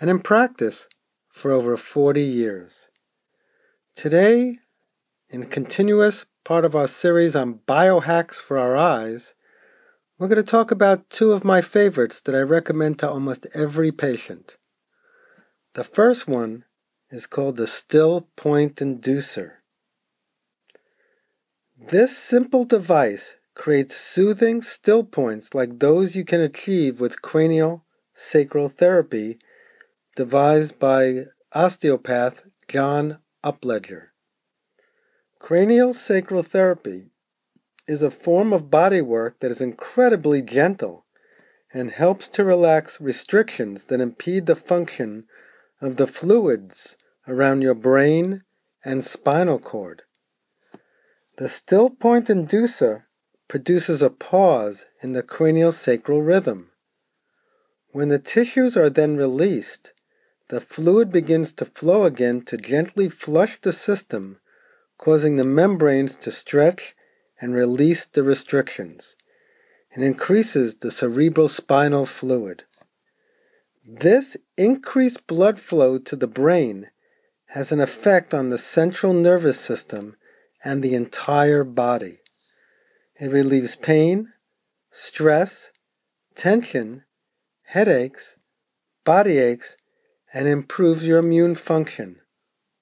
and in practice for over 40 years. Today, in a continuous part of our series on biohacks for our eyes, we're going to talk about two of my favorites that I recommend to almost every patient. The first one is called the Still Point Inducer. This simple device creates soothing still points like those you can achieve with cranial sacral therapy devised by osteopath John Upledger. Cranial sacral therapy is a form of bodywork that is incredibly gentle and helps to relax restrictions that impede the function of the fluids around your brain and spinal cord. The still point inducer produces a pause in the cranial sacral rhythm. When the tissues are then released, the fluid begins to flow again to gently flush the system, causing the membranes to stretch and release the restrictions. It increases the cerebral spinal fluid. This increased blood flow to the brain has an effect on the central nervous system and the entire body. It relieves pain, stress, tension, headaches, body aches, and improves your immune function,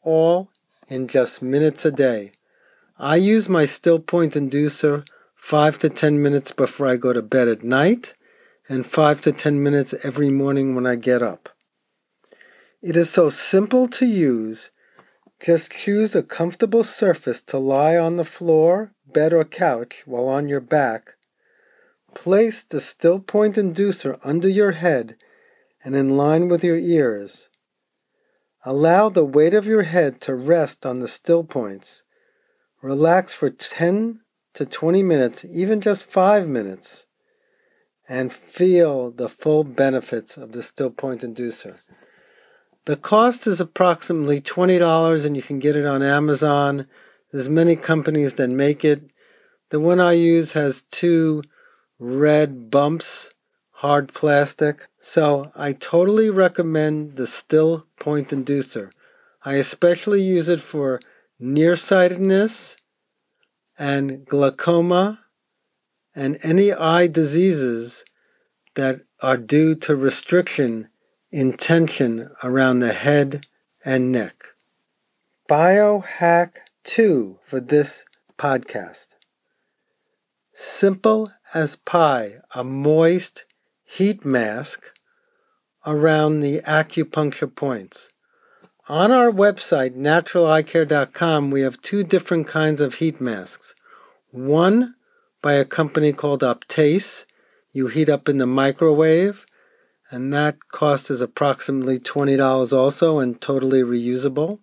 all in just minutes a day. I use my still point inducer 5 to 10 minutes before I go to bed at night and 5 to 10 minutes every morning when I get up. It is so simple to use. Just choose a comfortable surface to lie on the floor, bed, or couch while on your back. Place the still point inducer under your head and in line with your ears. Allow the weight of your head to rest on the still points. Relax for 10 to 20 minutes, even just 5 minutes, and feel the full benefits of the still point inducer. The cost is approximately $20 and you can get it on Amazon. There's many companies that make it. The one I use has two red bumps hard plastic. So I totally recommend the still point inducer. I especially use it for nearsightedness and glaucoma and any eye diseases that are due to restriction in tension around the head and neck. Biohack 2 for this podcast. Simple as pie, a moist heat mask around the acupuncture points. On our website, naturaleyecare.com, we have two different kinds of heat masks. One by a company called Optase, you heat up in the microwave, and that cost is approximately $20 also and totally reusable.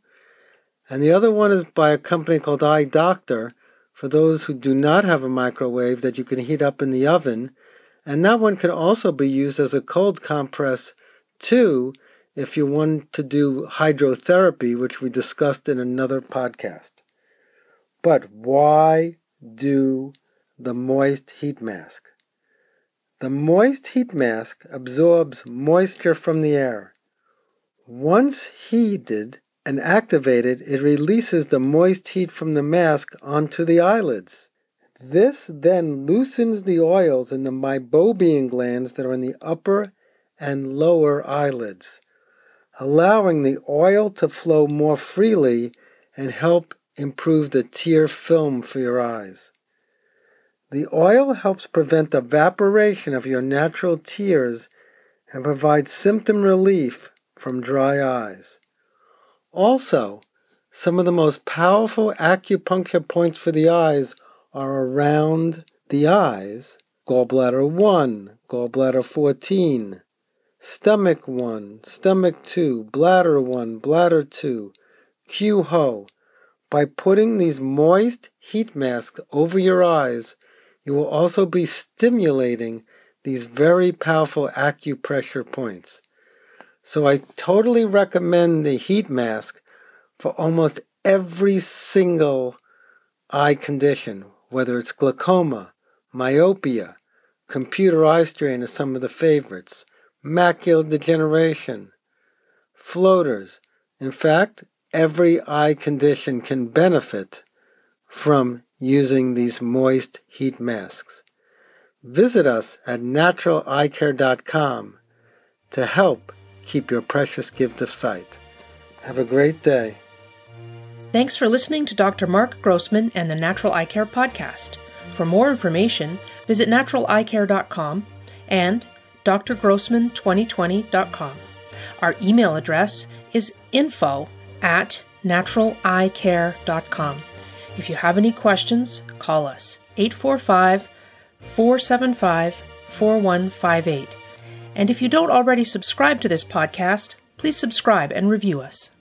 And the other one is by a company called Eye Doctor for those who do not have a microwave that you can heat up in the oven and that one can also be used as a cold compress too if you want to do hydrotherapy, which we discussed in another podcast. But why do the moist heat mask? The moist heat mask absorbs moisture from the air. Once heated and activated, it releases the moist heat from the mask onto the eyelids. This then loosens the oils in the meibomian glands that are in the upper and lower eyelids, allowing the oil to flow more freely and help improve the tear film for your eyes. The oil helps prevent evaporation of your natural tears and provides symptom relief from dry eyes. Also, some of the most powerful acupuncture points for the eyes are around the eyes gallbladder 1, gallbladder 14, stomach 1, stomach 2, bladder 1, bladder 2, Qiu Hou. By putting these moist heat masks over your eyes, you will also be stimulating these very powerful acupressure points. So I totally recommend the heat mask for almost every single eye condition, whether it's glaucoma, myopia, computer eye strain are some of the favorites, macular degeneration, floaters. In fact, every eye condition can benefit from using these moist heat masks. Visit us at naturaleyecare.com to help keep your precious gift of sight. Have a great day. Thanks for listening to Dr. Mark Grossman and the Natural Eye Care Podcast. For more information, visit naturaleyecare.com and drgrossman2020.com. Our email address is info at naturaleyecare.com. If you have any questions, call us 845 475 4158. And if you don't already subscribe to this podcast, please subscribe and review us.